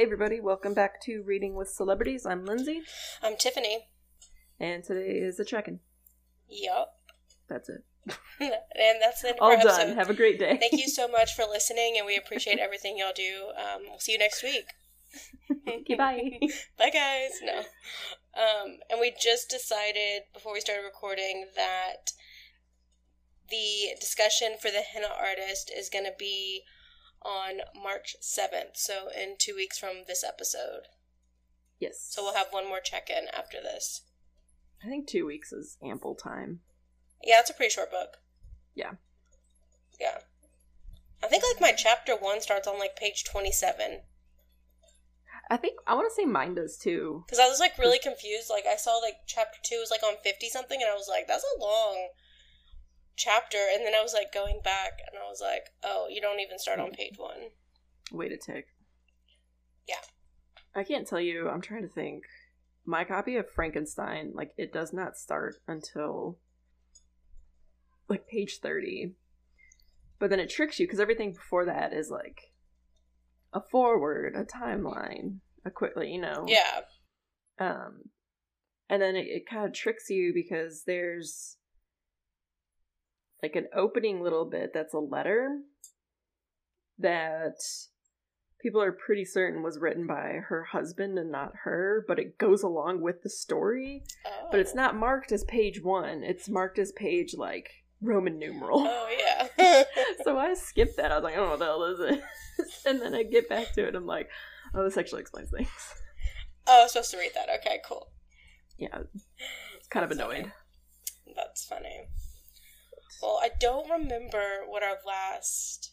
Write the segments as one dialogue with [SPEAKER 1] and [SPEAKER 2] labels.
[SPEAKER 1] Hey everybody, welcome back to Reading with Celebrities. I'm Lindsay,
[SPEAKER 2] I'm Tiffany.
[SPEAKER 1] and today is a check-in.
[SPEAKER 2] Yup.
[SPEAKER 1] That's it.
[SPEAKER 2] and that's it.
[SPEAKER 1] All done.
[SPEAKER 2] episode.
[SPEAKER 1] Have a great day.
[SPEAKER 2] Thank you so much for listening, and we appreciate everything y'all do. Um, we'll see you next week.
[SPEAKER 1] Okay, bye.
[SPEAKER 2] Bye, guys. No. Um, and we just decided before we started recording that the discussion for the henna artist is going to be on March 7th, so in two weeks from this episode.
[SPEAKER 1] yes.
[SPEAKER 2] So we'll have one more check in after this.
[SPEAKER 1] I think two weeks is ample time.
[SPEAKER 2] Yeah, it's a pretty short book.
[SPEAKER 1] Yeah.
[SPEAKER 2] Yeah. I think like my chapter one starts on like page 27.
[SPEAKER 1] I think I want to say mine does too.
[SPEAKER 2] Because I was like really confused. Like I saw like chapter two was like on 50 something, and I was like, that's a long chapter. And then I was like going back, and I was like, oh, you don't even start on page one.
[SPEAKER 1] Wait a tick.
[SPEAKER 2] Yeah.
[SPEAKER 1] I can't tell you. I'm trying to think. My copy of Frankenstein, like, it does not start until like page 30. But then it tricks you because everything before that is like a forward, a timeline, a quick, you know.
[SPEAKER 2] Yeah.
[SPEAKER 1] Um, and then it, it kind of tricks you because there's like an opening little bit that's a letter that people are pretty certain was written by her husband and not her, but it goes along with the story.
[SPEAKER 2] Oh.
[SPEAKER 1] But it's not oh. marked as page one, it's marked as page like Roman numeral.
[SPEAKER 2] Oh yeah.
[SPEAKER 1] so I skipped that. I was like, oh, what the hell is it? and then I get back to it. I'm like, oh, this actually explains things.
[SPEAKER 2] oh, I was supposed to read that. Okay, cool.
[SPEAKER 1] Yeah, kind of
[SPEAKER 2] That's funny.
[SPEAKER 1] annoyed.
[SPEAKER 2] That's funny. Well, I don't remember what our last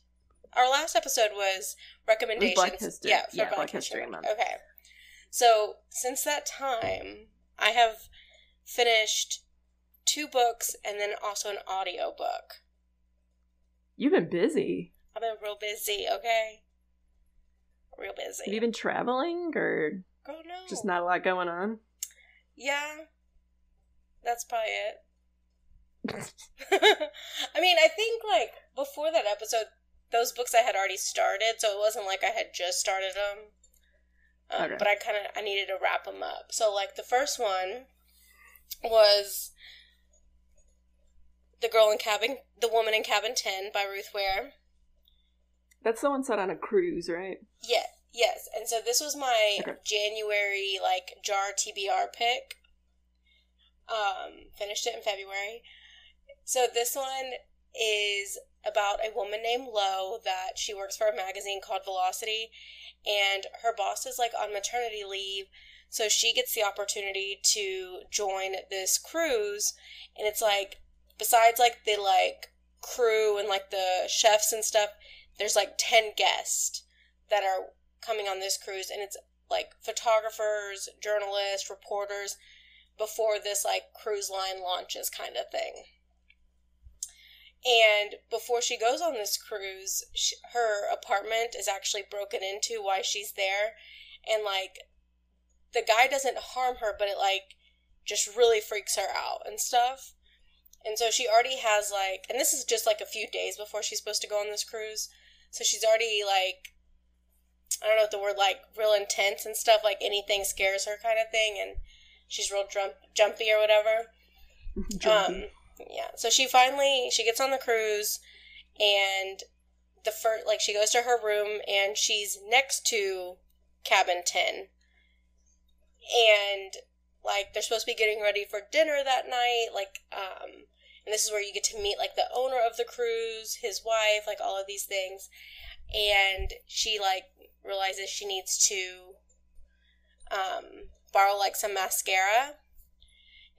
[SPEAKER 2] our last episode was recommendations.
[SPEAKER 1] Black History-
[SPEAKER 2] Yeah, for
[SPEAKER 1] yeah,
[SPEAKER 2] Black,
[SPEAKER 1] Black
[SPEAKER 2] History
[SPEAKER 1] History
[SPEAKER 2] Month.
[SPEAKER 1] Month.
[SPEAKER 2] Okay. So since that time, I have finished two books and then also an audio book.
[SPEAKER 1] You've been busy.
[SPEAKER 2] I've been real busy. Okay. Real busy.
[SPEAKER 1] Have you been traveling or
[SPEAKER 2] Girl, no.
[SPEAKER 1] just not a lot going on?
[SPEAKER 2] Yeah. That's probably it. I mean, I think like before that episode, those books I had already started, so it wasn't like I had just started them. Um,
[SPEAKER 1] Okay.
[SPEAKER 2] But I kind of I needed to wrap them up. So like the first one was the girl in cabin, the woman in cabin ten by Ruth Ware.
[SPEAKER 1] That's the one set on a cruise, right?
[SPEAKER 2] Yeah, yes. And so this was my
[SPEAKER 1] Okay.
[SPEAKER 2] January like jar TBR pick. Um, finished it in February. So this one is about a woman named Lo that she works for a magazine called Velocity and her boss is like on maternity leave so she gets the opportunity to join this cruise and it's like besides like the like crew and like the chefs and stuff there's like 10 guests that are coming on this cruise and it's like photographers journalists reporters before this like cruise line launches kind of thing and before she goes on this cruise sh her apartment is actually broken into while she's there and like the guy doesn't harm her but it like just really freaks her out and stuff and so she already has like and this is just like a few days before she's supposed to go on this cruise so she's already like I don't know what the word like real intense and stuff like anything scares her kind of thing and she's real jump jumpy or whatever.
[SPEAKER 1] Jumpy.
[SPEAKER 2] Um yeah. So she finally she gets on the cruise and the first like she goes to her room and she's next to cabin 10 and like they're supposed to be getting ready for dinner that night like um and this is where you get to meet like the owner of the cruise his wife like all of these things. And she like realizes she needs to um borrow like some mascara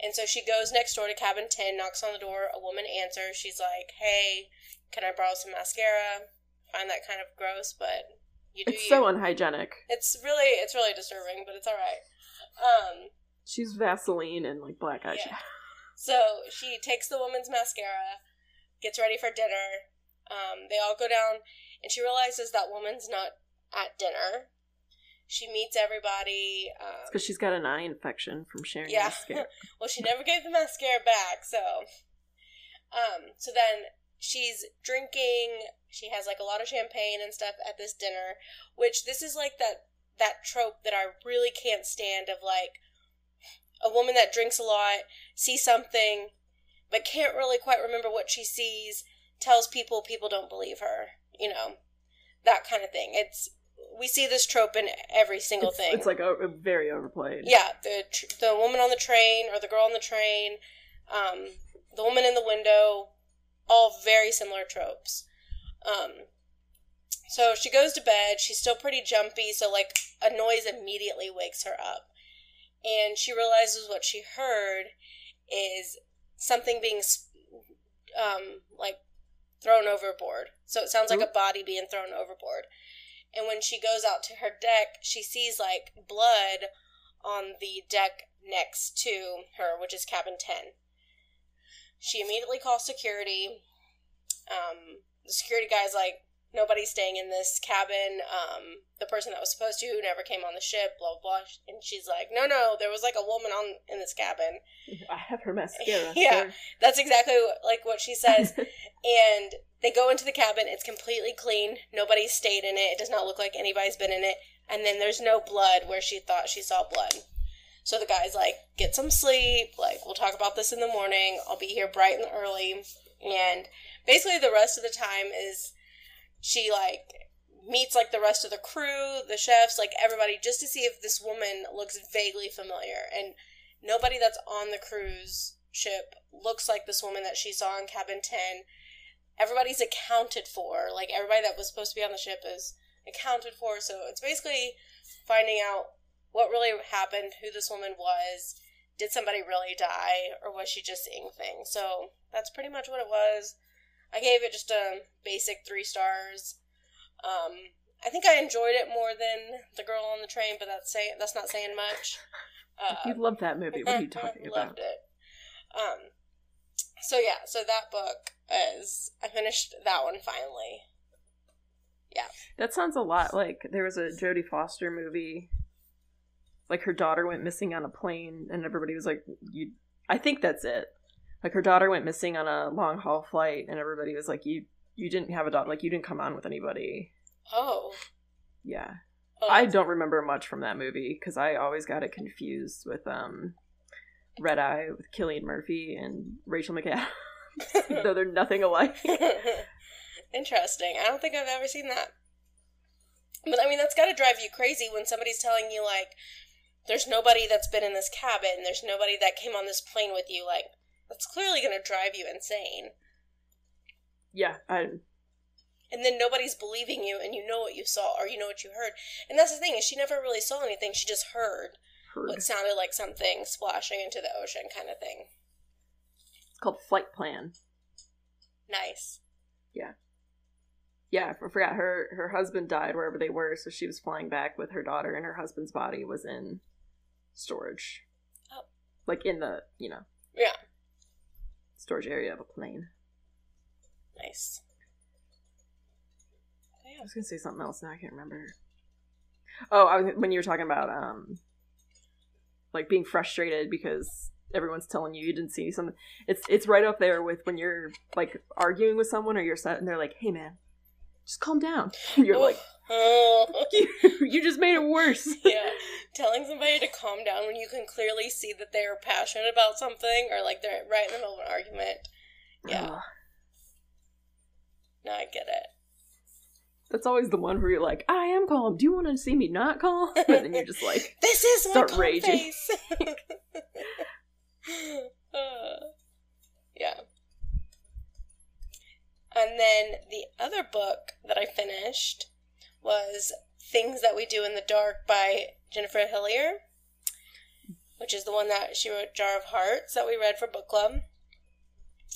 [SPEAKER 2] and so she goes next door to cabin 10 knocks on the door a woman answers she's like hey can i borrow some mascara find that kind of gross but you do
[SPEAKER 1] it's
[SPEAKER 2] you.
[SPEAKER 1] so unhygienic.
[SPEAKER 2] it's really it's really disturbing but it's all right um
[SPEAKER 1] She's Vaseline and like black eyeshadow.
[SPEAKER 2] Yeah. So she takes the woman's mascara, gets ready for dinner. Um, they all go down, and she realizes that woman's not at dinner. She meets everybody. Um,
[SPEAKER 1] Because she's got an eye infection from sharing
[SPEAKER 2] yeah.
[SPEAKER 1] mascara.
[SPEAKER 2] well, she never gave the mascara back, so. Um, so then she's drinking. She has like a lot of champagne and stuff at this dinner, which this is like that that trope that I really can't stand of like a woman that drinks a lot, sees something, but can't really quite remember what she sees, tells people people don't believe her, you know, that kind of thing. It's we see this trope in every single
[SPEAKER 1] it's,
[SPEAKER 2] thing.
[SPEAKER 1] It's like a, a very overplayed.
[SPEAKER 2] Yeah, the the woman on the train or the girl on the train, um, the woman in the window, all very similar tropes. Um, so she goes to bed. She's still pretty jumpy, so like a noise immediately wakes her up. And she realizes what she heard is something being um like thrown overboard. So it sounds like a body being thrown overboard. And when she goes out to her deck, she sees like blood on the deck next to her, which is cabin 10. She immediately calls security. Um, the security guy's like, nobody's staying in this cabin. Um, the person that was supposed to never came on the ship, blah, blah, blah. And she's like, no, no, there was like a woman on in this cabin.
[SPEAKER 1] I have her mascara.
[SPEAKER 2] yeah, sir. that's exactly like what she says. and they go into the cabin. It's completely clean. Nobody's stayed in it. It does not look like anybody's been in it. And then there's no blood where she thought she saw blood. So the guy's like, get some sleep. Like, we'll talk about this in the morning. I'll be here bright and early. And basically, the rest of the time is she like meets like the rest of the crew, the chefs, like everybody, just to see if this woman looks vaguely familiar. And nobody that's on the cruise ship looks like this woman that she saw in cabin 10. Everybody's accounted for. Like everybody that was supposed to be on the ship is accounted for. So it's basically finding out what really happened, who this woman was, did somebody really die, or was she just seeing things? So that's pretty much what it was. I gave it just a basic three stars. Um, I think I enjoyed it more than the girl on the train, but that's say that's not saying much.
[SPEAKER 1] Uh, you love that movie. What are you talking about?
[SPEAKER 2] Loved it. Um, so yeah, so that book is I finished that one finally. Yeah,
[SPEAKER 1] that sounds a lot like there was a Jodie Foster movie. Like her daughter went missing on a plane, and everybody was like, "You." I think that's it like her daughter went missing on a long haul flight and everybody was like you you didn't have a daughter like you didn't come on with anybody.
[SPEAKER 2] Oh.
[SPEAKER 1] Yeah. Oh, i don't remember much from that movie because i always got it confused with um red eye with cillian murphy and rachel mcadams. Though they're nothing alike.
[SPEAKER 2] Interesting. I don't think i've ever seen that. But i mean that's got to drive you crazy when somebody's telling you like there's nobody that's been in this cabin there's nobody that came on this plane with you like that's clearly going to drive you insane.
[SPEAKER 1] Yeah, I.
[SPEAKER 2] And then nobody's believing you, and you know what you saw or you know what you heard. And that's the thing is, she never really saw anything. She just heard, heard. what sounded like something splashing into the ocean, kind of thing.
[SPEAKER 1] It's called Flightplan.
[SPEAKER 2] Nice.
[SPEAKER 1] Yeah. Yeah, I forgot her her husband died wherever they were, so she was flying back with her daughter, and her husband's body was in storage.
[SPEAKER 2] Oh.
[SPEAKER 1] Like in the you know.
[SPEAKER 2] Yeah
[SPEAKER 1] storage area of a plane.
[SPEAKER 2] Nice.
[SPEAKER 1] I was gonna say something else now. I can't remember. Oh, I was, when you were talking about um, like being frustrated because everyone's telling you you didn't see something. It's it's right up there with when you're like arguing with someone or you're set and they're like, "Hey, man, just calm down." And you're like, you, you just made it worse.
[SPEAKER 2] yeah. Telling somebody to calm down when you can clearly see that they're passionate about something or like they're right in the middle of an argument. Yeah. No, I get it.
[SPEAKER 1] That's always the one where you're like, I am calm. Do you want to see me not calm? But then you're just like,
[SPEAKER 2] This is start raging. uh, yeah. And then the other book that I finished was Things That We Do in the Dark by Jennifer Hillier, which is the one that she wrote Jar of Hearts that we read for book club.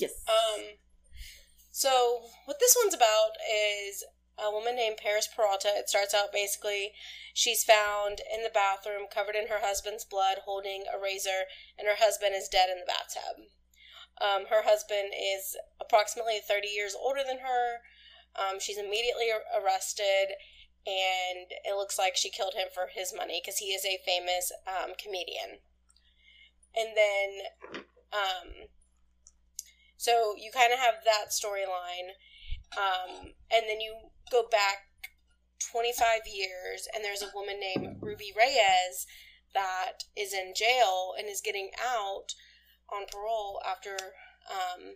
[SPEAKER 1] Yes.
[SPEAKER 2] Um so what this one's about is a woman named Paris Peralta. It starts out basically she's found in the bathroom covered in her husband's blood holding a razor and her husband is dead in the bathtub. Um, her husband is approximately 30 years older than her. Um, she's immediately arrested and it looks like she killed him for his money because he is a famous um, comedian. And then, um, so you kind of have that storyline, um, and then you go back 25 years, and there's a woman named Ruby Reyes that is in jail and is getting out on parole after um,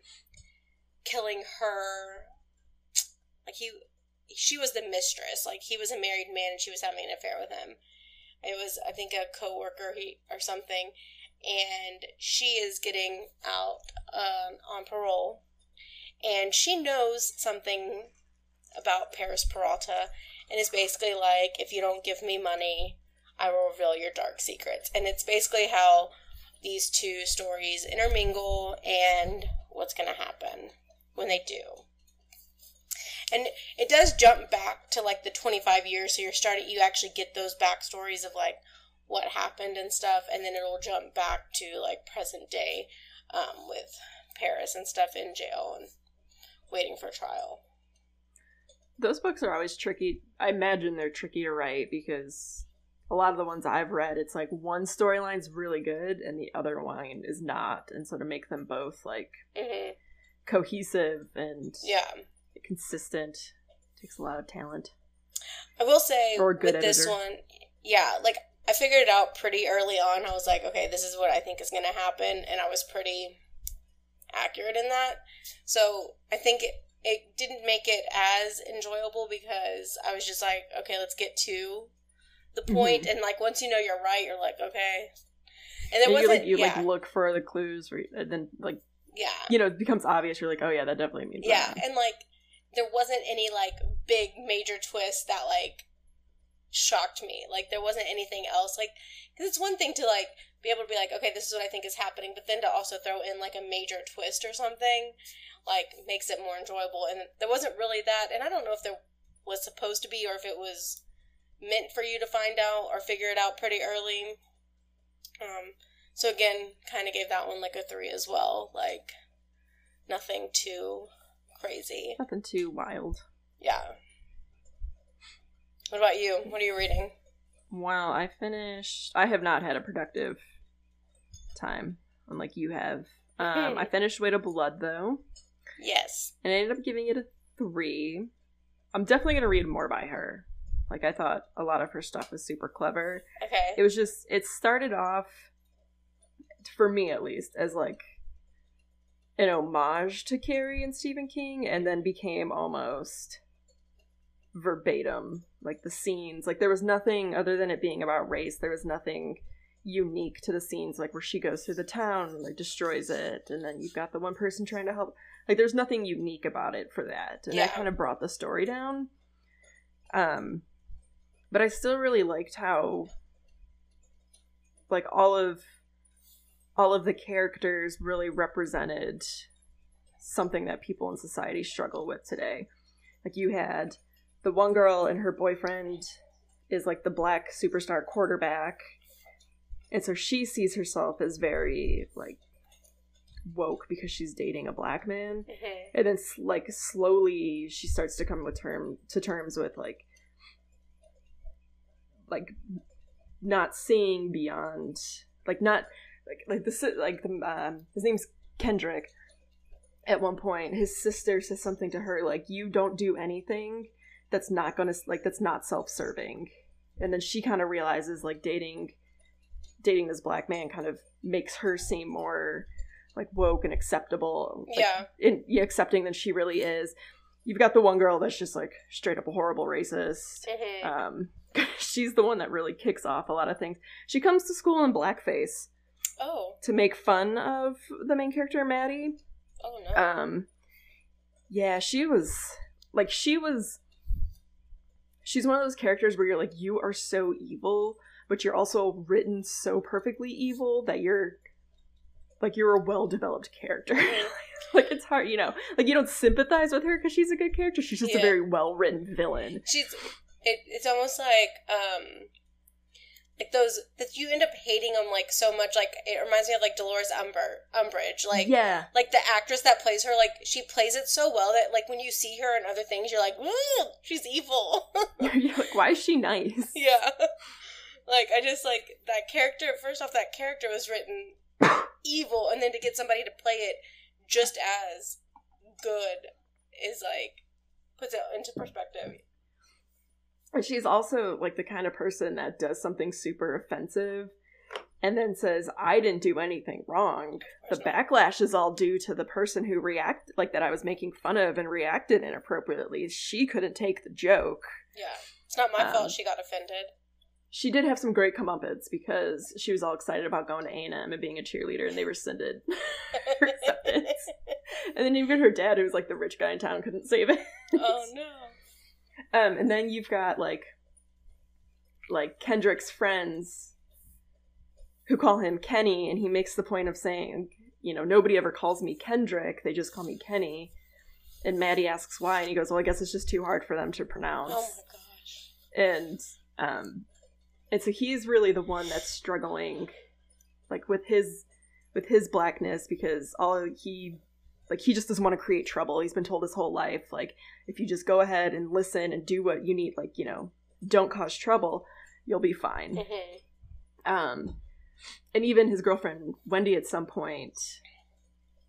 [SPEAKER 2] killing her. Like he, she was the mistress. Like he was a married man and she was having an affair with him. It was, I think, a coworker he or something, and she is getting out um, on parole, and she knows something about Paris Peralta, and is basically like, if you don't give me money, I will reveal your dark secrets. And it's basically how these two stories intermingle and what's going to happen when they do. And it does jump back to like the 25 years, so you're starting, you actually get those backstories of like what happened and stuff, and then it'll jump back to like present day um, with Paris and stuff in jail and waiting for trial.
[SPEAKER 1] Those books are always tricky. I imagine they're tricky to write because a lot of the ones I've read, it's like one storyline's really good and the other one is not, and so to make them both like
[SPEAKER 2] hmm
[SPEAKER 1] cohesive and
[SPEAKER 2] Yeah.
[SPEAKER 1] Consistent takes a lot of talent.
[SPEAKER 2] I will say
[SPEAKER 1] Or a good
[SPEAKER 2] with this one, yeah, like I figured it out pretty early on. I was like, okay, this is what I think is going to happen, and I was pretty accurate in that. So I think it, it didn't make it as enjoyable because I was just like, okay, let's get to the point,
[SPEAKER 1] Mm-hmm.
[SPEAKER 2] and like once you know you're right, you're like, okay. And it
[SPEAKER 1] And you
[SPEAKER 2] wasn't,
[SPEAKER 1] like you
[SPEAKER 2] yeah,
[SPEAKER 1] like look for the clues, and then like
[SPEAKER 2] yeah,
[SPEAKER 1] you know it becomes obvious. You're like, oh yeah, that definitely means
[SPEAKER 2] Yeah,
[SPEAKER 1] that.
[SPEAKER 2] and like there wasn't any like big major twist that like shocked me. Like there wasn't anything else like cuz it's one thing to like be able to be like okay, this is what I think is happening, but then to also throw in like a major twist or something like makes it more enjoyable and there wasn't really that and I don't know if there was supposed to be or if it was meant for you to find out or figure it out pretty early. Um so again, kind of gave that one like a 3 as well. Like nothing too crazy.
[SPEAKER 1] Nothing too wild.
[SPEAKER 2] Yeah. What about you? What are you reading?
[SPEAKER 1] Wow, I finished. I have not had a productive time, unlike you have. Um, I finished Weight of Blood though,
[SPEAKER 2] Yes.
[SPEAKER 1] and I ended up giving it a three. I'm definitely gonna read more by her. Like I thought, a lot of her stuff was super clever.
[SPEAKER 2] Okay.
[SPEAKER 1] It was just it started off, for me at least, as like an homage to Carrie and Stephen King, and then became almost verbatim like the scenes. Like there was nothing other than it being about race. There was nothing unique to the scenes like where she goes through the town and like destroys it and then you've got the one person trying to help. Like there's nothing unique about it for that and
[SPEAKER 2] Yeah.
[SPEAKER 1] that kind of brought the story down. Um but i still really liked how like all of all of the characters really represented something that people in society struggle with today. Like you had the one girl and her boyfriend is like the black superstar quarterback. And so she sees herself as very like woke because she's dating a black man.
[SPEAKER 2] Hmm
[SPEAKER 1] and then like slowly she starts to come with term to terms with like like not seeing beyond like not like like this like the um his name's Kendrick. At one point his sister says something to her like you don't do anything that's not gonna like that's not self-serving. And then she kind of realizes like dating dating this black man kind of makes her seem more like woke and acceptable like,
[SPEAKER 2] Yeah.
[SPEAKER 1] in, yeah, accepting than she really is. You've got the one girl that's just like straight up a horrible racist.
[SPEAKER 2] Hmm
[SPEAKER 1] um she's the one that really kicks off a lot of things. She comes to school in blackface
[SPEAKER 2] oh.
[SPEAKER 1] to make fun of the main character maddie
[SPEAKER 2] Oh no.
[SPEAKER 1] um yeah she was like she was she's one of those characters where you're like you are so evil but you're also written so perfectly evil that you're like you're a well-developed character
[SPEAKER 2] Mhm.
[SPEAKER 1] like it's hard you know like you don't sympathize with her because she's a good character she's just a very well-written villain
[SPEAKER 2] She's. It, it's almost like um, like those that you end up hating them like so much. Like it reminds me of like Dolores Umber Umbridge. Like
[SPEAKER 1] yeah
[SPEAKER 2] like the actress that plays her, like she plays it so well that like when you see her and other things, you're like, "Ooh, she's evil.
[SPEAKER 1] you're like why is she nice
[SPEAKER 2] yeah. Like I just like that character. First off, that character was written evil, and then to get somebody to play it just as good is like puts it into perspective.
[SPEAKER 1] She's also like the kind of person that does something super offensive and then says i didn't do anything wrong the backlash is all due to the person who reacted like that i was making fun of and reacted inappropriately she couldn't take the joke
[SPEAKER 2] Yeah. It's not my
[SPEAKER 1] Um,
[SPEAKER 2] fault she got offended.
[SPEAKER 1] she did have some great comeuppance because she was all excited about going to A&M and being a cheerleader and they rescinded her acceptance. And then even her dad, who was like the rich guy in town, couldn't save it.
[SPEAKER 2] oh no.
[SPEAKER 1] Um, and then you've got like like Kendrick's friends who call him Kenny, and he makes the point of saying, you know, nobody ever calls me Kendrick, they just call me Kenny. And Maddie asks why, and he goes, Well, I guess it's just too hard for them to pronounce.
[SPEAKER 2] Oh my gosh.
[SPEAKER 1] and um and so he's really the one that's struggling like with his with his blackness because all he like he just doesn't want to create trouble. He's been told his whole life like if you just go ahead and listen and do what you need like you know don't cause trouble you'll be fine.
[SPEAKER 2] Hmm
[SPEAKER 1] um and even his girlfriend wendy at some point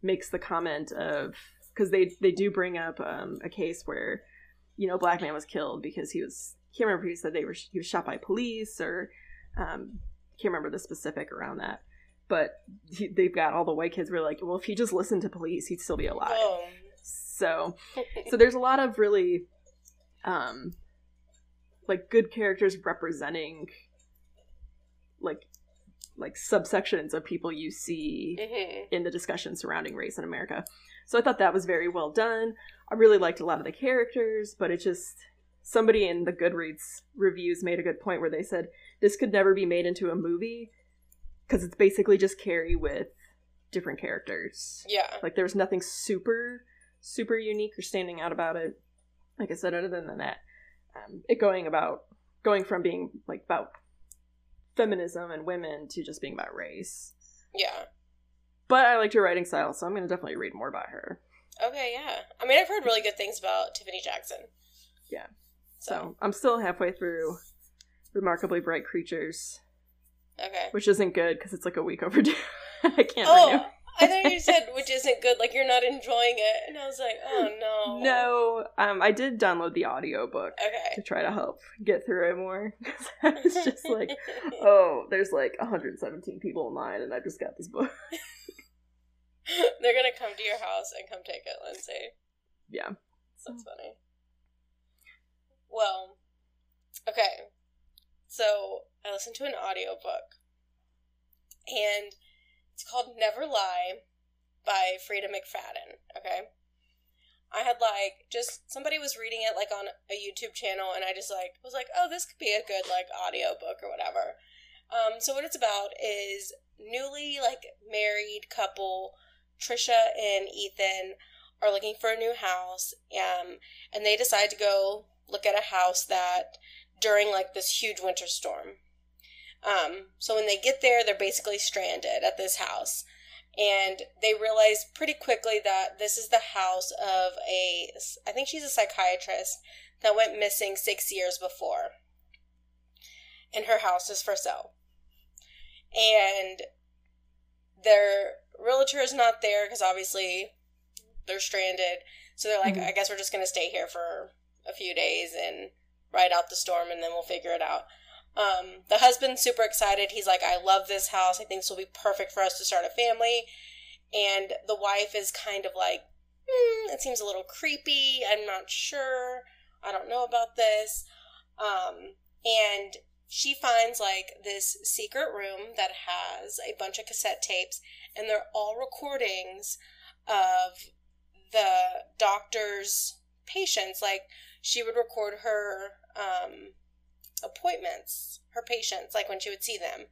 [SPEAKER 1] makes the comment of because they they do bring up um, a case where you know a black man was killed because he was can't remember he said they were he was shot by police or um can't remember the specific around that but he, they've got all the white kids were like well if he just listened to police he'd still be alive
[SPEAKER 2] Oh.
[SPEAKER 1] so so there's a lot of really um like good characters representing like like subsections of people you see
[SPEAKER 2] hmm
[SPEAKER 1] in the discussion surrounding race in America. So I thought that was very well done. I really liked a lot of the characters, but it just somebody in the Goodreads reviews made a good point where they said this could never be made into a movie because it's basically just Carrie with different characters.
[SPEAKER 2] Yeah.
[SPEAKER 1] Like there's nothing super super unique or standing out about it. Like I said, other than that, um, it going about going from being like about feminism and women to just being about race.
[SPEAKER 2] Yeah.
[SPEAKER 1] But I liked her writing style, so I'm gonna definitely read more about her.
[SPEAKER 2] Okay, yeah. I mean, I've heard really good things about Tiffany Jackson.
[SPEAKER 1] Yeah.
[SPEAKER 2] So,
[SPEAKER 1] So I'm still halfway through Remarkably Bright Creatures,
[SPEAKER 2] okay.
[SPEAKER 1] which isn't good because it's like a week overdue. I can't
[SPEAKER 2] Oh,
[SPEAKER 1] renew.
[SPEAKER 2] I thought you said which isn't good, like you're not enjoying it. And I was like, oh no.
[SPEAKER 1] No, um, I did download the audiobook
[SPEAKER 2] Okay.
[SPEAKER 1] to try to help get through it more. I was just like, oh, there's like 117 people in line, and I just got this book.
[SPEAKER 2] They're gonna come to your house and come take it, Lindsay.
[SPEAKER 1] Yeah.
[SPEAKER 2] That's funny. Well, okay. So I listened to an audiobook and it's called Never Lie by Freida McFadden. Okay. I had like just somebody was reading it like on a YouTube channel and I just like was like, oh this could be a good like audiobook or whatever. Um so what it's about is newly like married couple Trisha and Ethan are looking for a new house um and they decide to go look at a house that during like this huge winter storm. Um, so when they get there, they're basically stranded at this house. And they realize pretty quickly that this is the house of a, I think she's a psychiatrist that went missing six years before. And her house is for sale. And their realtor is not there because obviously they're stranded. So they're like,
[SPEAKER 1] Mhm.
[SPEAKER 2] I guess we're just going to stay here for a few days and ride out the storm and then we'll figure it out. Um, the husband's super excited. He's like, I love this house. I think this will be perfect for us to start a family. And the wife is kind of like, hmm, it seems a little creepy. I'm not sure. I don't know about this. Um, and she finds like this secret room that has a bunch of cassette tapes, and they're all recordings of the doctor's patients. Like she would record her um, appointments, her patients, like when she would see them,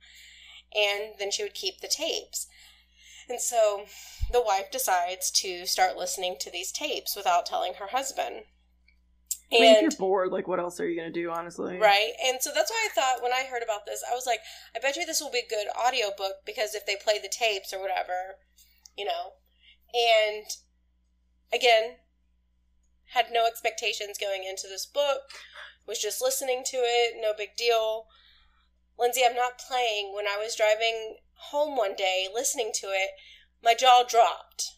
[SPEAKER 2] and then she would keep the tapes. And so the wife decides to start listening to these tapes without telling her husband.
[SPEAKER 1] I mean, if
[SPEAKER 2] And
[SPEAKER 1] you're bored, like, what else are you gonna do? Honestly,
[SPEAKER 2] Right. And so that's why I thought when I heard about this, I was like, I bet you this will be a good audiobook because if they play the tapes or whatever, you know. And again, had no expectations going into this book, was just listening to it, no big deal. Lindsay, I'm not playing. When I was driving home one day listening to it, my jaw dropped.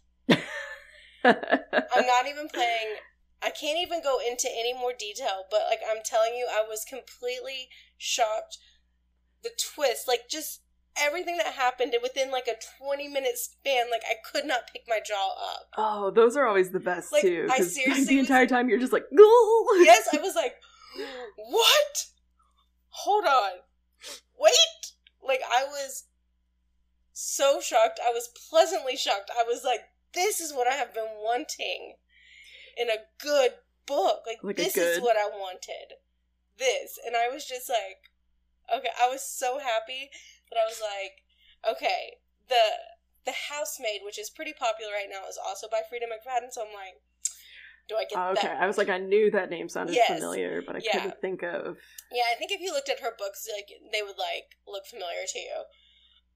[SPEAKER 2] I'm not even playing. I can't even go into any more detail, but like I'm telling you, I was completely shocked. The twist, like just everything that happened within like a 20 minute span, like I could not pick my jaw up.
[SPEAKER 1] Oh, those are always the best
[SPEAKER 2] Like,
[SPEAKER 1] too.
[SPEAKER 2] I seriously
[SPEAKER 1] the entire
[SPEAKER 2] like-
[SPEAKER 1] time you're just like, Ghoul!
[SPEAKER 2] yes, I was like, what? Hold on. Wait! Like, I was so shocked. I was pleasantly shocked. I was like, this is what I have been wanting in a good book. Like,
[SPEAKER 1] Like
[SPEAKER 2] this is what I wanted. This. And I was just like, okay, I was so happy that I was like, okay, the the housemaid, which is pretty popular right now, is also by Freida McFadden. So I'm like, do I get
[SPEAKER 1] Oh, okay,
[SPEAKER 2] that?
[SPEAKER 1] I was like, I knew that name sounded
[SPEAKER 2] Yes.
[SPEAKER 1] familiar, but I
[SPEAKER 2] Yeah.
[SPEAKER 1] couldn't think of.
[SPEAKER 2] Yeah, I think if you looked at her books, like they would like look familiar to you.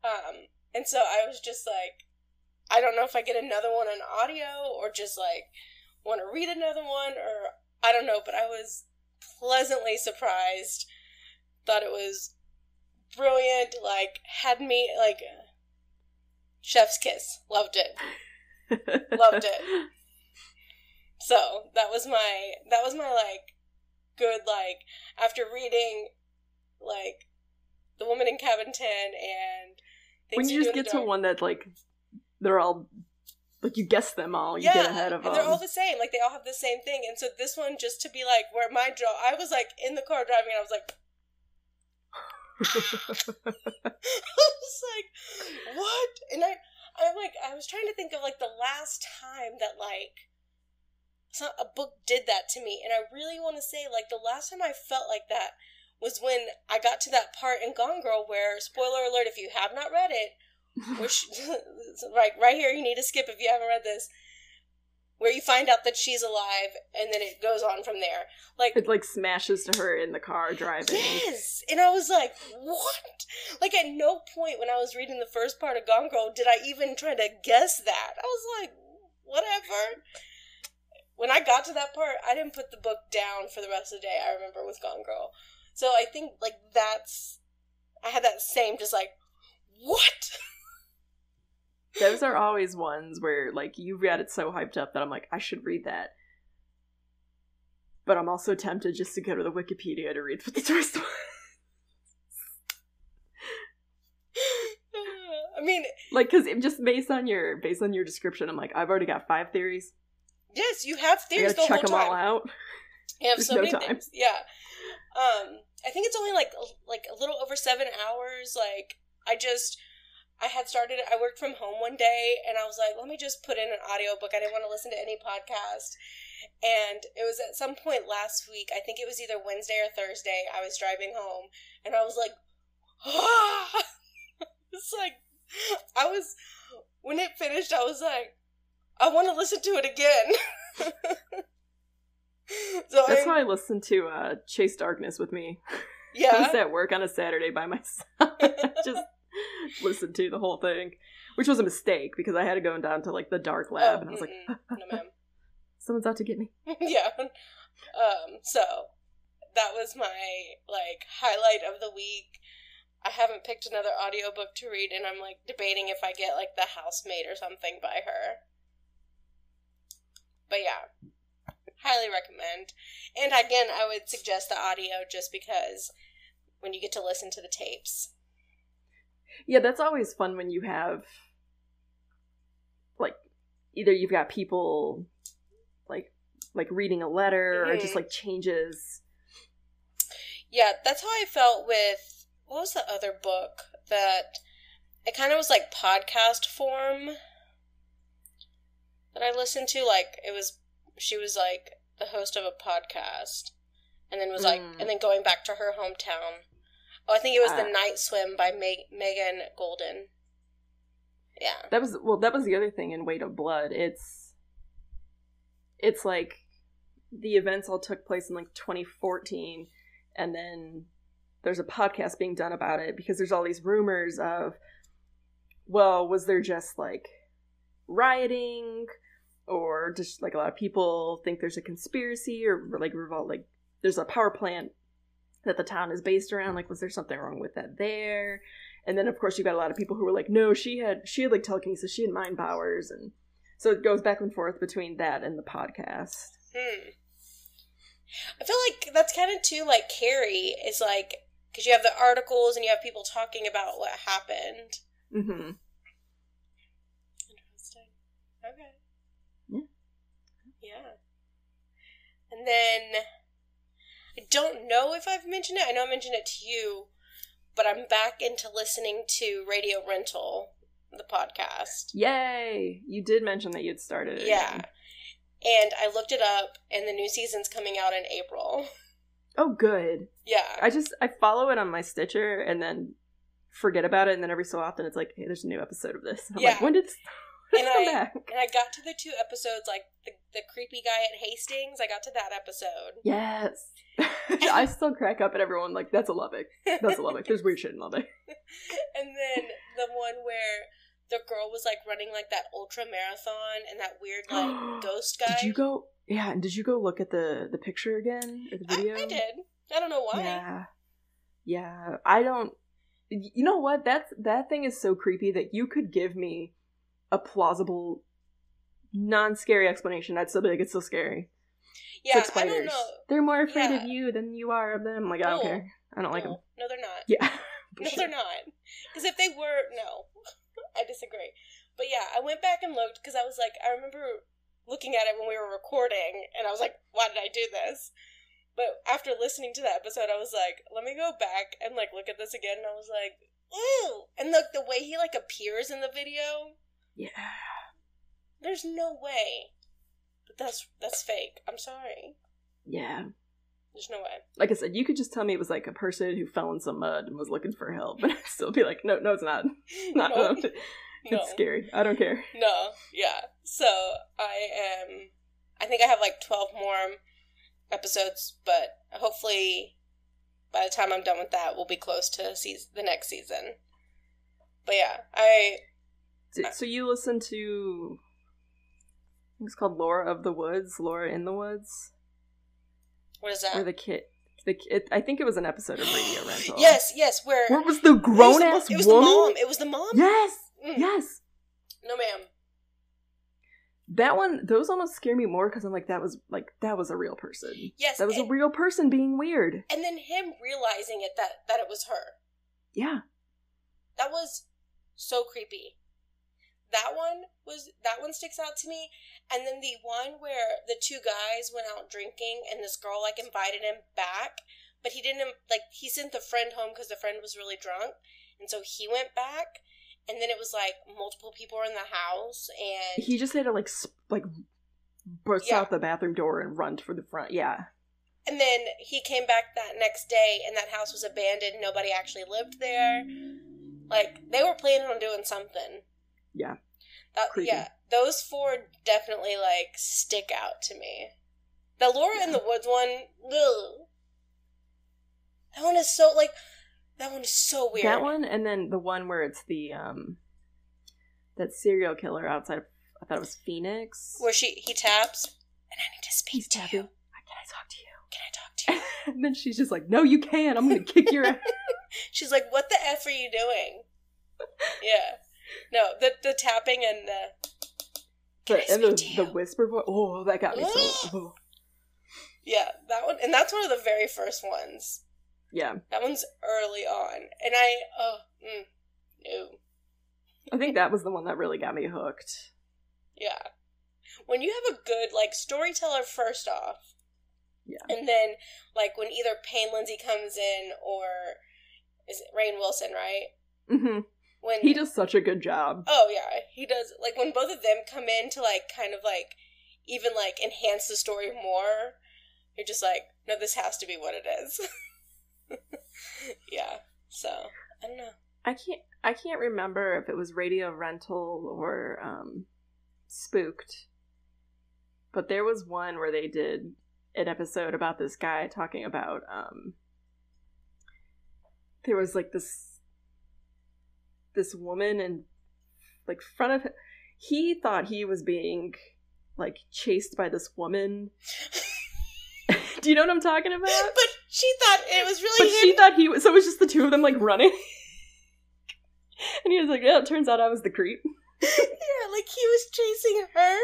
[SPEAKER 2] Um, and so I was just like, I don't know if I get another one on audio or just like want to read another one or I don't know, but I was pleasantly surprised. Thought it was brilliant. Like had me like chef's kiss. Loved it. Loved it. So that was my that was my like good like after reading like the woman in cabin 10 and
[SPEAKER 1] when you just get to one that like they're all like you guess them all, you
[SPEAKER 2] yeah
[SPEAKER 1] get ahead of
[SPEAKER 2] and
[SPEAKER 1] them.
[SPEAKER 2] they're all the same like they all have the same thing and so this one just to be like where my jaw i was like in the car driving and i was like i was like what and i i'm like i was trying to think of like the last time that like so a book did that to me. And i really want to say like the last time i felt like that was when i got to that part in gone girl where spoiler alert if you have not read it which right right here you need to skip if you haven't read this where you find out that she's alive and then it goes on from there. Like
[SPEAKER 1] it like smashes to her in the car driving.
[SPEAKER 2] yes! And i was like what? Like at no point when i was reading the first part of gone girl did i even try to guess that. I was like whatever when i got to that part i didn't put the book down for the rest of the day i remember with gone girl so i think like that's i had that same just like what
[SPEAKER 1] Those are always ones where like you got it so hyped up that I'm like, I should read that. But I'm also tempted just to go to the Wikipedia to read what the twist was.
[SPEAKER 2] I mean,
[SPEAKER 1] like, cause it, just based on your based on your description, I'm like, I've already got five theories.
[SPEAKER 2] Yes, you have theories the
[SPEAKER 1] check
[SPEAKER 2] whole
[SPEAKER 1] them
[SPEAKER 2] time.
[SPEAKER 1] all out.
[SPEAKER 2] You have
[SPEAKER 1] There's
[SPEAKER 2] so
[SPEAKER 1] no
[SPEAKER 2] many
[SPEAKER 1] time.
[SPEAKER 2] things. Yeah. Um, I think it's only like like a little over seven hours. Like I just I had started. I worked from home one day, and I was like, let me just put in an audiobook. I didn't want to listen to any podcast. And it was at some point last week. I think it was either Wednesday or Thursday. I was driving home, and I was like, ah! it's like I was when it finished. I was like, I want to listen to it again. so
[SPEAKER 1] That's
[SPEAKER 2] I,
[SPEAKER 1] how I listened to uh, Chase Darkness with me. I
[SPEAKER 2] yeah.
[SPEAKER 1] was at work on a Saturday by myself. just listened to the whole thing, which was a mistake because I had to go down to like the dark lab,
[SPEAKER 2] Oh,
[SPEAKER 1] and I was like,
[SPEAKER 2] no, ma'am.
[SPEAKER 1] someone's out to get me.
[SPEAKER 2] yeah. Um, so that was my like highlight of the week. I haven't picked another audiobook to read and I'm like debating if I get like The Housemaid or something by her. But yeah. Highly recommend. And again, I would suggest the audio just because when you get to listen to the tapes.
[SPEAKER 1] Yeah, that's always fun when you have like either you've got people like like reading a letter or just
[SPEAKER 2] Mhm.
[SPEAKER 1] like changes.
[SPEAKER 2] Yeah, that's how I felt with what was the other book that it kind of was like podcast form that I listened to. Like it was, she was like the host of a podcast, and then was like,
[SPEAKER 1] Mm.
[SPEAKER 2] and then going back to her hometown. Oh, I think it was the
[SPEAKER 1] Ah.
[SPEAKER 2] Night Swim by Meg- Megan Goldin. Yeah,
[SPEAKER 1] That was well, that was the other thing in Weight of Blood. It's it's like the events all took place in like 2014 and then there's a podcast being done about it because there's all these rumors of well, was there just like rioting or just like a lot of people think there's a conspiracy or like revolt like there's a power plant that the town is based around like was there something wrong with that there and then of course you got a lot of people who were like no she had she had like telekinesis she had mind powers and so it goes back and forth between that and the podcast
[SPEAKER 2] Hmm. I feel like that's kind of too like Carrie is like because you have the articles and you have people talking about what happened.
[SPEAKER 1] Mm-hmm.
[SPEAKER 2] Interesting. Okay.
[SPEAKER 1] Yeah.
[SPEAKER 2] Yeah. And then I don't know if I've mentioned it. I know I mentioned it to you, but I'm back into listening to Radio Rental, the podcast.
[SPEAKER 1] Yay! You did mention that you'd started it.
[SPEAKER 2] Yeah.
[SPEAKER 1] again.
[SPEAKER 2] And I looked it up, and the new season's coming out in April.
[SPEAKER 1] Oh, good.
[SPEAKER 2] Yeah.
[SPEAKER 1] I just I follow it on my Stitcher and then forget about it, and then every so often it's like, hey, there's a new episode of this. And I'm like,
[SPEAKER 2] Yeah.
[SPEAKER 1] when did this
[SPEAKER 2] And I-
[SPEAKER 1] back?
[SPEAKER 2] And I got to the two episodes, like the, the creepy guy at Hastings. I got to that episode.
[SPEAKER 1] Yes. I still crack up at everyone like that's a Lubbock. That's a Lubbock. There's weird shit in Lubbock.
[SPEAKER 2] and then the one where the girl was like running like that ultra marathon and that weird like ghost guy.
[SPEAKER 1] Did you go? Yeah, and did you go look at the the picture again or the
[SPEAKER 2] I,
[SPEAKER 1] video?
[SPEAKER 2] I did. I don't know why.
[SPEAKER 1] Yeah, yeah. I don't. You know what? That's that thing is so creepy that you could give me a plausible, non-scary explanation. I'd still be like, it's so scary.
[SPEAKER 2] Yeah,
[SPEAKER 1] it's
[SPEAKER 2] I
[SPEAKER 1] like
[SPEAKER 2] don't
[SPEAKER 1] spiders.
[SPEAKER 2] know.
[SPEAKER 1] They're more afraid
[SPEAKER 2] Yeah.
[SPEAKER 1] of you than you are of them. Like, I don't care. I don't like them.
[SPEAKER 2] no, no, they're not.
[SPEAKER 1] Yeah.
[SPEAKER 2] No, they're not. Because if they were, no, I disagree. But yeah, I went back and looked because I was like, I remember looking at it when we were recording, and I was like, why did I do this? But after listening to that episode, I was like, let me go back and like look at this again, and I was like, ooh! And look, the way he like appears in the video,
[SPEAKER 1] Yeah.
[SPEAKER 2] there's no way. But that's that's fake. I'm sorry.
[SPEAKER 1] Yeah.
[SPEAKER 2] There's no way.
[SPEAKER 1] Like I said, you could just tell me it was like a person who fell in some mud and was looking for help, and I'd still be like, no, no, it's not. not
[SPEAKER 2] no,
[SPEAKER 1] it's
[SPEAKER 2] no.
[SPEAKER 1] scary. I don't care.
[SPEAKER 2] No, yeah. So I am. I think I have like twelve more episodes, but hopefully by the time I'm done with that, we'll be close to season, the next season. But yeah, I
[SPEAKER 1] so you listen to? I think it's called Laura of the Woods. Laura in the Woods.
[SPEAKER 2] what is
[SPEAKER 1] Or
[SPEAKER 2] that?
[SPEAKER 1] the kid. The kid. I think it was an episode of Radio Rental.
[SPEAKER 2] Yes, yes. Where
[SPEAKER 1] Where was the
[SPEAKER 2] it
[SPEAKER 1] grown ass
[SPEAKER 2] It was the mom. It was the mom.
[SPEAKER 1] Yes.
[SPEAKER 2] Mm.
[SPEAKER 1] Yes.
[SPEAKER 2] No, ma'am.
[SPEAKER 1] That one. Those almost scare me more because I'm like, that was like that was a real person.
[SPEAKER 2] Yes,
[SPEAKER 1] That was a real person being weird.
[SPEAKER 2] and then him realizing it that that it was her.
[SPEAKER 1] Yeah.
[SPEAKER 2] That was so creepy. That one was that one sticks out to me. And then the one where the two guys went out drinking and this girl like invited him back, but he didn't like he sent the friend home because the friend was really drunk, and so he went back. And then it was like multiple people were in the house, and
[SPEAKER 1] He just had to like sp- like burst
[SPEAKER 2] Yeah.
[SPEAKER 1] out the bathroom door and run for the front. Yeah.
[SPEAKER 2] And then he came back that next day, and that house was abandoned. Nobody actually lived there. Like they were planning on doing something.
[SPEAKER 1] Yeah.
[SPEAKER 2] That, yeah, those four definitely like stick out to me. The Laura in the Woods one, ugh. that one is so like that one is so weird.
[SPEAKER 1] That one, and then the one where it's the um that serial killer outside. Of, I thought it was Phoenix.
[SPEAKER 2] where she he taps, and I need to speak
[SPEAKER 1] He's
[SPEAKER 2] to
[SPEAKER 1] tapping.
[SPEAKER 2] you.
[SPEAKER 1] Can I talk to you?
[SPEAKER 2] Can I talk to you?
[SPEAKER 1] and then she's just like, "No, you can't. I'm gonna kick your ass."
[SPEAKER 2] She's like, "What the f are you doing?" yeah, no, the the tapping and the
[SPEAKER 1] and the, the whisper voice. Oh, that got me so. oh.
[SPEAKER 2] yeah that one, and that's one of the very first ones.
[SPEAKER 1] Yeah,
[SPEAKER 2] That one's early on, and I oh mm, no.
[SPEAKER 1] I think that was the one that really got me hooked.
[SPEAKER 2] Yeah. When you have a good like storyteller first off.
[SPEAKER 1] Yeah.
[SPEAKER 2] And then like when either Payne Lindsay comes in or is it Rainn Wilson, right?
[SPEAKER 1] hmm
[SPEAKER 2] When
[SPEAKER 1] He does such a good job.
[SPEAKER 2] Oh yeah, he does like when both of them come in to like kind of like even like enhance the story more, you're just like, no, this has to be what it is. yeah. So I don't know.
[SPEAKER 1] I can't. I can't remember if it was Radio Rental or um, Spooked, but there was one where they did an episode about this guy talking about. Um, there was like this this woman and like front of him. He thought he was being like chased by this woman. Do you know what I'm talking about?
[SPEAKER 2] But she thought it was
[SPEAKER 1] But
[SPEAKER 2] really him.
[SPEAKER 1] she thought he was. So it was just the two of them like running. and he was like, "Yeah, it turns out I was the creep."
[SPEAKER 2] yeah, like he was chasing her.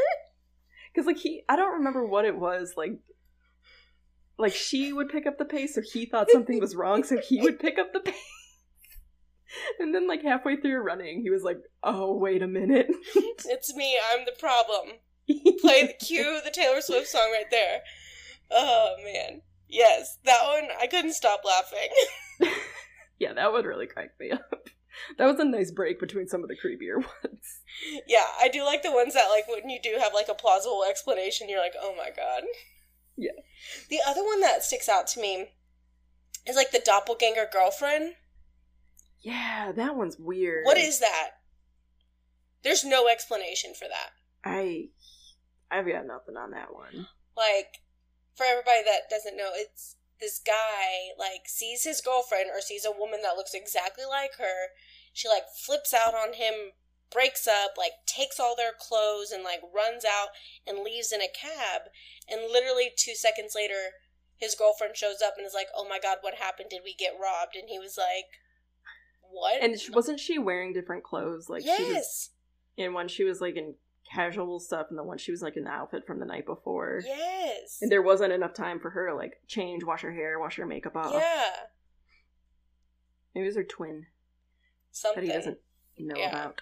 [SPEAKER 1] Because like he, I don't remember what it was. Like, like she would pick up the pace, so he thought something was wrong, so he would pick up the pace. And then like halfway through running, he was like, "Oh, wait a minute."
[SPEAKER 2] it's me. I'm the problem. Play the cue the Taylor Swift song right there. Oh man. Yes, that one I couldn't stop laughing.
[SPEAKER 1] yeah, that would really crack me up. That was a nice break between some of the creepier ones.
[SPEAKER 2] Yeah, I do like the ones that like when you do have like a plausible explanation, you're like, oh my god.
[SPEAKER 1] Yeah.
[SPEAKER 2] The other one that sticks out to me is like the doppelganger girlfriend.
[SPEAKER 1] Yeah, that one's weird.
[SPEAKER 2] What is that? There's no explanation for that.
[SPEAKER 1] I I've got nothing on that one.
[SPEAKER 2] Like, for everybody that doesn't know, it's this guy like sees his girlfriend or sees a woman that looks exactly like her. She like flips out on him, breaks up, like takes all their clothes and like runs out and leaves in a cab. And literally two seconds later, his girlfriend shows up and is like, "Oh my god, what happened? Did we get robbed?" And he was like, "What?"
[SPEAKER 1] And wasn't she wearing different clothes? Like
[SPEAKER 2] yes.
[SPEAKER 1] she was in one. She was like in casual stuff, and the one she was like in the outfit from the night before.
[SPEAKER 2] Yes.
[SPEAKER 1] And there wasn't enough time for her to like change, wash her hair, wash her makeup off.
[SPEAKER 2] Yeah.
[SPEAKER 1] Maybe it was her twin
[SPEAKER 2] Something.
[SPEAKER 1] that he doesn't know
[SPEAKER 2] Yeah.
[SPEAKER 1] about.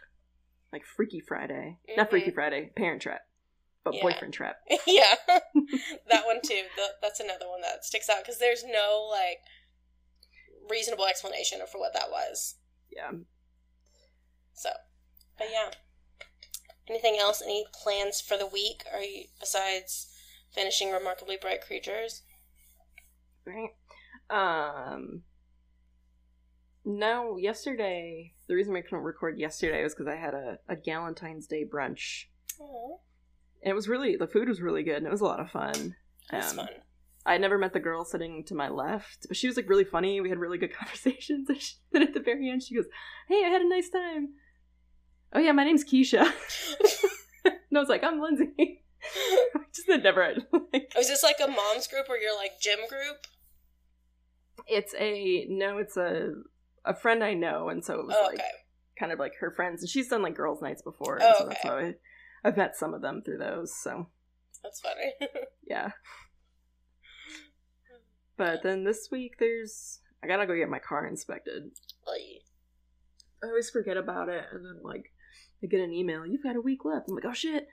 [SPEAKER 1] Like Freaky Friday. Not
[SPEAKER 2] Mhm.
[SPEAKER 1] Freaky Friday, Parent Trap. But
[SPEAKER 2] Yeah.
[SPEAKER 1] Boyfriend Trap.
[SPEAKER 2] yeah, that one too. The, that's another one that sticks out because there's no like reasonable explanation for what that was.
[SPEAKER 1] Yeah.
[SPEAKER 2] So, but yeah. Anything else? Any plans for the week? Are you besides finishing remarkably bright creatures?
[SPEAKER 1] Right. Um. No, yesterday. The reason we couldn't record yesterday was because I had a, a Galentine's Day brunch.
[SPEAKER 2] Oh,
[SPEAKER 1] And it was really, the food was really good and it was a lot of fun.
[SPEAKER 2] that's
[SPEAKER 1] Um,
[SPEAKER 2] fun.
[SPEAKER 1] I never met the girl sitting to my left, but she was like really funny. We had really good conversations. And then at the very end, she goes, Hey, I had a nice time. Oh, yeah, my name's Keisha. and I was like, I'm Lindsay. Just that never had, like,
[SPEAKER 2] Oh, is this like a mom's group or your like gym group?
[SPEAKER 1] it's a, no, it's a, a friend I know. And so it was
[SPEAKER 2] Oh,
[SPEAKER 1] like
[SPEAKER 2] okay.
[SPEAKER 1] kind of like her friends. And she's done like girls' nights before.
[SPEAKER 2] Oh,
[SPEAKER 1] so that's
[SPEAKER 2] okay.
[SPEAKER 1] how I, I've met some of them through those. So,
[SPEAKER 2] That's funny.
[SPEAKER 1] yeah. But then this week, there's, I gotta go get my car inspected.
[SPEAKER 2] Like,
[SPEAKER 1] I always forget about it, and then like I get an email, you've got a week left. I'm like, oh shit.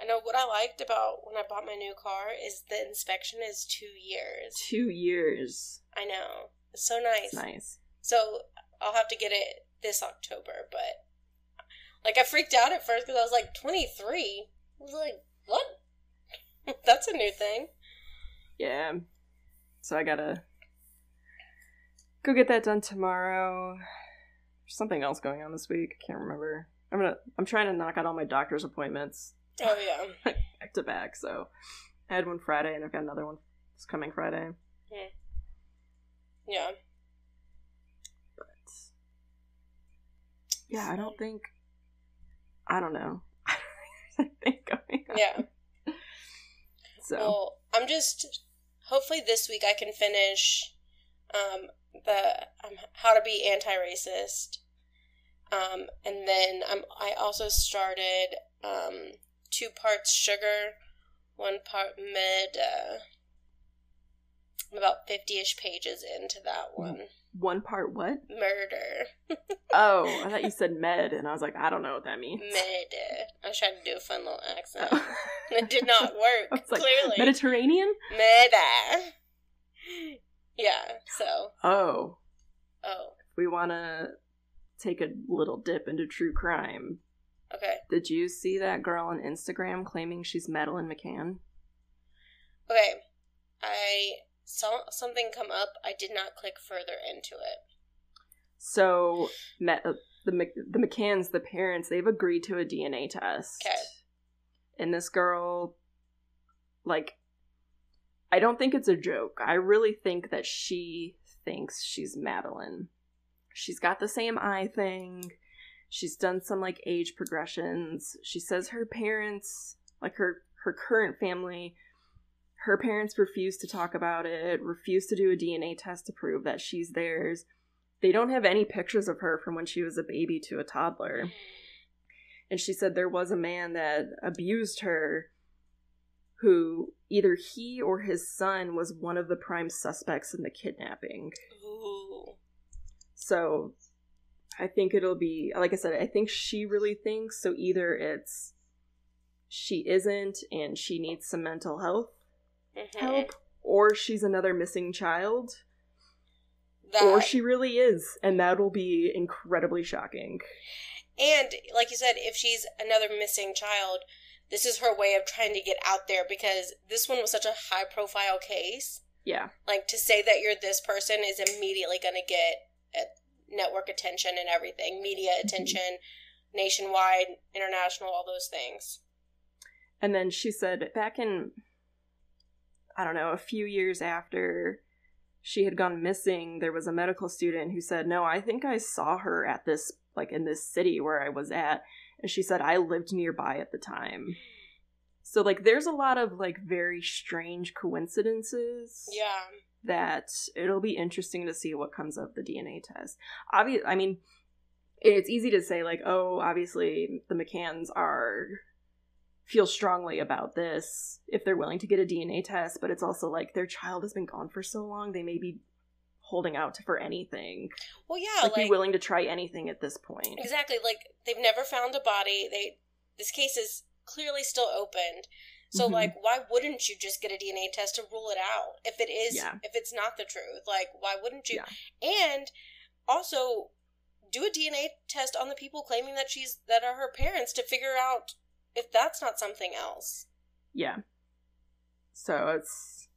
[SPEAKER 2] I know what I liked about when I bought my new car is the inspection is two years.
[SPEAKER 1] Two years.
[SPEAKER 2] I know. It's so nice.
[SPEAKER 1] It's nice.
[SPEAKER 2] So I'll have to get it this October, but like I freaked out at first because I was like 23. I was like, what? That's a new thing.
[SPEAKER 1] Yeah. So I gotta go get that done tomorrow. There's something else going on this week. I can't remember. I'm gonna. I'm trying to knock out all my doctor's appointments
[SPEAKER 2] Oh yeah.
[SPEAKER 1] back to back. So I had one Friday, and I've got another one this coming Friday. Hmm.
[SPEAKER 2] Yeah.
[SPEAKER 1] But yeah, I don't think. I don't know. I think going on.
[SPEAKER 2] Yeah.
[SPEAKER 1] So
[SPEAKER 2] Well, I'm just hopefully this week I can finish um the um, how to be anti-racist. Um and then I'm I also started um two parts sugar, one part med uh I'm about 50ish pages into that one.
[SPEAKER 1] One part what?
[SPEAKER 2] Murder.
[SPEAKER 1] Oh, I thought you said med, and I was like, I don't know what that means.
[SPEAKER 2] Med. I was trying to do a fun little accent.
[SPEAKER 1] Oh.
[SPEAKER 2] It did not work,
[SPEAKER 1] like,
[SPEAKER 2] clearly.
[SPEAKER 1] Mediterranean?
[SPEAKER 2] Med. Yeah, so.
[SPEAKER 1] Oh,
[SPEAKER 2] Oh,
[SPEAKER 1] we want to take a little dip into true crime.
[SPEAKER 2] okay.
[SPEAKER 1] Did you see that girl on Instagram claiming she's Madeleine McCann?
[SPEAKER 2] Okay. I saw something come up. I did not click further into it.
[SPEAKER 1] So, Ma- uh, the the McCanns, the parents, they've agreed to a DNA test.
[SPEAKER 2] Okay.
[SPEAKER 1] And this girl, like, I don't think it's a joke. I really think that she thinks she's Madeleine. She's got the same eye thing. She's done some like age progressions. She says her parents, like her her current family, her parents refuse to talk about it, refuse to do a DNA test to prove that she's theirs. They don't have any pictures of her from when she was a baby to a toddler. And she said there was a man that abused her who either he or his son was one of the prime suspects in the kidnapping.
[SPEAKER 2] Ooh.
[SPEAKER 1] So I think it'll be like I said, I think she really thinks so either it's she isn't and she needs some mental health
[SPEAKER 2] Mhm.
[SPEAKER 1] help or she's another missing child
[SPEAKER 2] That,
[SPEAKER 1] or she really is and that'll be incredibly shocking.
[SPEAKER 2] and like you said, if she's another missing child, this is her way of trying to get out there because this one was such a high profile case.
[SPEAKER 1] Yeah.
[SPEAKER 2] Like to say that you're this person is immediately going to get uh, network attention and everything, media
[SPEAKER 1] Mm-hmm.
[SPEAKER 2] attention, nationwide, international, all those things.
[SPEAKER 1] And then she said back in, I don't know, a few years after she had gone missing, there was a medical student who said, No, I think I saw her at this, like in this city where I was at. And she said, I lived nearby at the time. So, like, there's a lot of, like, very strange coincidences
[SPEAKER 2] Yeah.
[SPEAKER 1] that it'll be interesting to see what comes of the DNA test. Obvious, I mean, it's easy to say like, oh, obviously the McCanns are feel strongly about this if they're willing to get a DNA test, but it's also like their child has been gone for so long, they may be holding out for anything.
[SPEAKER 2] Well, yeah,
[SPEAKER 1] like,
[SPEAKER 2] like,
[SPEAKER 1] be willing to try anything at this point.
[SPEAKER 2] exactly. Like they've never found a body. They this case is clearly still opened. So
[SPEAKER 1] Mhm.
[SPEAKER 2] like, why wouldn't you just get a DNA test to rule it out if it is
[SPEAKER 1] Yeah.
[SPEAKER 2] if it's not the truth? Like, why wouldn't you?
[SPEAKER 1] Yeah.
[SPEAKER 2] And also do a DNA test on the people claiming that she's that are her parents to figure out if that's not something else.
[SPEAKER 1] Yeah. So it's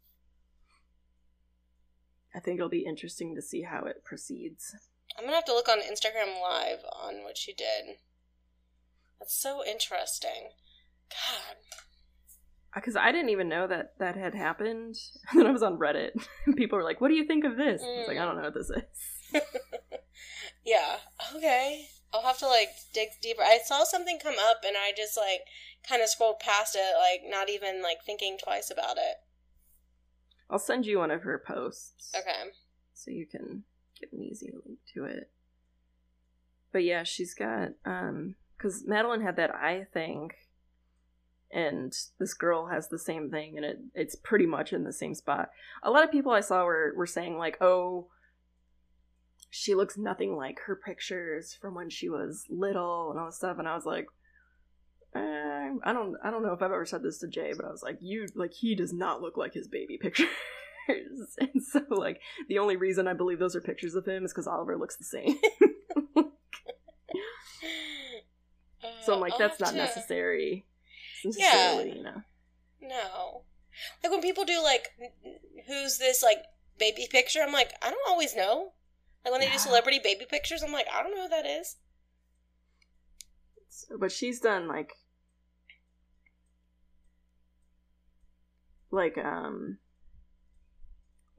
[SPEAKER 1] I think it'll be interesting to see how it proceeds.
[SPEAKER 2] I'm gonna have to look on Instagram Live on what she did. That's so interesting. God.
[SPEAKER 1] Uh, because I didn't even know that that had happened. And then I was on Reddit. and People were like, "What do you think of this?" It's like I don't know what this is.
[SPEAKER 2] yeah. Okay. I'll have to like dig deeper. I saw something come up and I just like kind of scrolled past it, like not even like thinking twice about it.
[SPEAKER 1] I'll send you one of her posts
[SPEAKER 2] Okay.
[SPEAKER 1] so you can get an easy link to it. But yeah, she's got um because Madeleine had that eye thing, and this girl has the same thing, and it it's pretty much in the same spot. A lot of people I saw were were saying like, oh. She looks nothing like her pictures from when she was little and all this stuff, and I was like, eh, I don't, I don't know if I've ever said this to Jay, but I was like, you, like, he does not look like his baby pictures, and so like, the only reason I believe those are pictures of him is because Oliver looks the same. so I'm like,
[SPEAKER 2] Uh, I'll
[SPEAKER 1] that's not
[SPEAKER 2] to-
[SPEAKER 1] necessary.
[SPEAKER 2] Yeah.
[SPEAKER 1] you know.
[SPEAKER 2] No. Like when people do like, who's this like baby picture? I'm like, I don't always know. Like when they
[SPEAKER 1] Yeah.
[SPEAKER 2] do celebrity baby pictures, I'm like, I don't know who that is.
[SPEAKER 1] So, but she's done like, like um,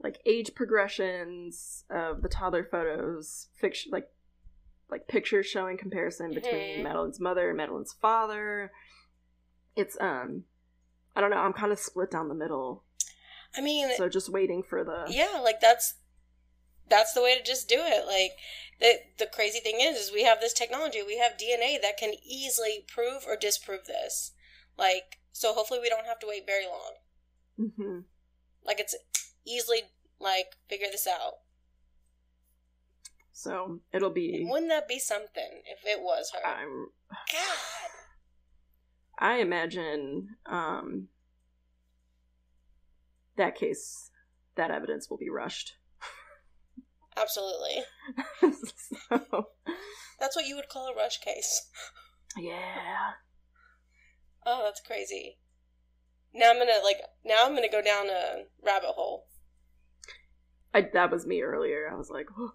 [SPEAKER 1] like age progressions of the toddler photos, fiction like, like pictures showing comparison between
[SPEAKER 2] Mhm.
[SPEAKER 1] Madeleine's mother and Madeleine's father. It's um, I don't know. I'm kind of split down the middle,
[SPEAKER 2] I mean,
[SPEAKER 1] so just waiting for the
[SPEAKER 2] yeah, like that's that's the way to just do it. Like the the crazy thing is, is we have this technology, we have DNA that can easily prove or disprove this. Like, so hopefully we don't have to wait very long.
[SPEAKER 1] hmm
[SPEAKER 2] Like it's easily like figure this out.
[SPEAKER 1] So it'll be.
[SPEAKER 2] Wouldn't that be something if it was her?
[SPEAKER 1] I'm.
[SPEAKER 2] God.
[SPEAKER 1] I imagine um, that case, that evidence will be rushed.
[SPEAKER 2] Absolutely.
[SPEAKER 1] so,
[SPEAKER 2] That's what you would call a rush case.
[SPEAKER 1] yeah.
[SPEAKER 2] Oh, that's crazy. Now I'm gonna like now I'm gonna go down a rabbit hole.
[SPEAKER 1] I, that was me earlier. I was like, oh.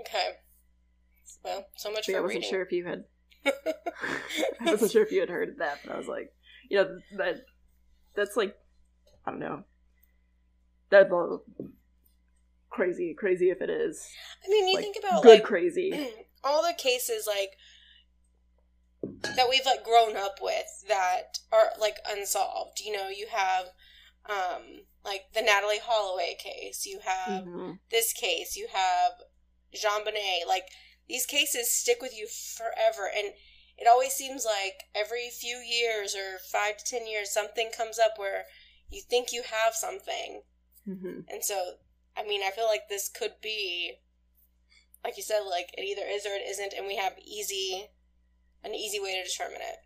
[SPEAKER 2] Okay. Well, so much for
[SPEAKER 1] I wasn't
[SPEAKER 2] reading.
[SPEAKER 1] sure if you had. I wasn't sure if you had heard of that, but I was like, you know, that that's like, I don't know. That's a crazy, crazy if it is.
[SPEAKER 2] I mean, you
[SPEAKER 1] like,
[SPEAKER 2] think about
[SPEAKER 1] good
[SPEAKER 2] like
[SPEAKER 1] crazy.
[SPEAKER 2] all the cases like that we've like grown up with that are like unsolved. You know, you have um like the Natalee Holloway case. You have
[SPEAKER 1] Mhm.
[SPEAKER 2] this case. You have JonBenét. Like these cases stick with you forever, and it always seems like every few years or five to ten years something comes up where you think you have something
[SPEAKER 1] hmm
[SPEAKER 2] and so i mean i feel like this could be like you said like it either is or it isn't and we have easy an easy way to determine it.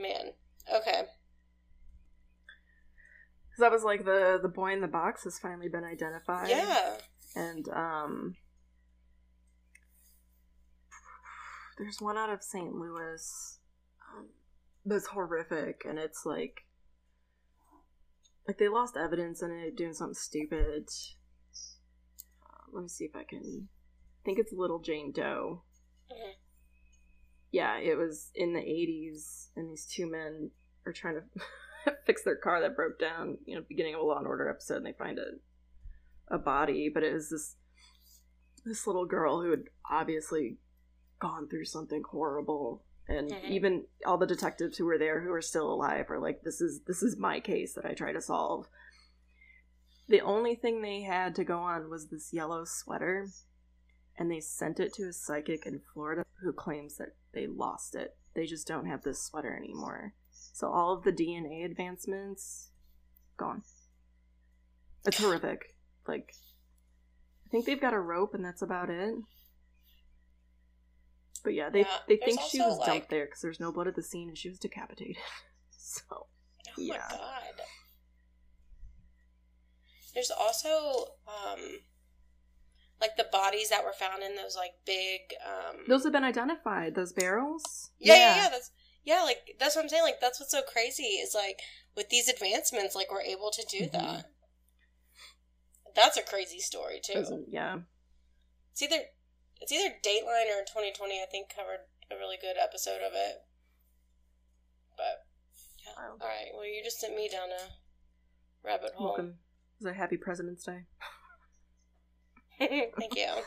[SPEAKER 2] Man okay.
[SPEAKER 1] Because that was like the the boy in the box has finally been identified.
[SPEAKER 2] yeah.
[SPEAKER 1] And um there's one out of st louis um, that's horrific and it's like like they lost evidence in it doing something stupid uh, let me see if i can I think it's little jane doe
[SPEAKER 2] Mhm.
[SPEAKER 1] yeah it was in the 80s and these two men are trying to fix their car that broke down you know beginning of a law and order episode and they find a a body, but it was this this little girl who had obviously gone through something horrible. And even all the detectives who were there who are still alive are like, This is this is my case that I try to solve. The only thing they had to go on was this yellow sweater, and they sent it to a psychic in Florida who claims that they lost it. They just don't have this sweater anymore. So all of the DNA advancements gone. It's horrific. Like I think they've got a rope and that's about it. But yeah, they
[SPEAKER 2] Yeah,
[SPEAKER 1] they think she was
[SPEAKER 2] like-
[SPEAKER 1] dumped there because there's no blood at the scene and she was decapitated. so
[SPEAKER 2] oh
[SPEAKER 1] Yeah.
[SPEAKER 2] my god there's also um like the bodies that were found in those like big um
[SPEAKER 1] those have been identified. Those barrels.
[SPEAKER 2] yeah, yeah, yeah, that's yeah, like that's what I'm saying. Like that's what's so crazy is like with these advancements, like we're able to do
[SPEAKER 1] Mhm.
[SPEAKER 2] that. That's a crazy story too.
[SPEAKER 1] Yeah.
[SPEAKER 2] See, either it's either Dateline or 2020. I think covered a really good episode of it. But yeah,
[SPEAKER 1] Wow.
[SPEAKER 2] all right. Well, you just sent me down a rabbit hole.
[SPEAKER 1] Welcome. It was a happy President's Day.
[SPEAKER 2] Thank you.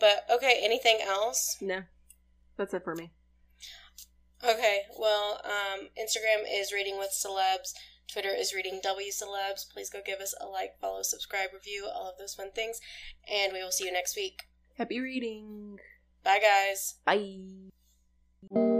[SPEAKER 2] But okay, anything else?
[SPEAKER 1] No, that's it for me.
[SPEAKER 2] Okay, well, um, Instagram is reading with celebs. Twitter is reading W celebs. Please go give us a like, follow, subscribe, review, all of those fun things. And we will see you next week.
[SPEAKER 1] Happy reading.
[SPEAKER 2] Bye, guys.
[SPEAKER 1] Bye.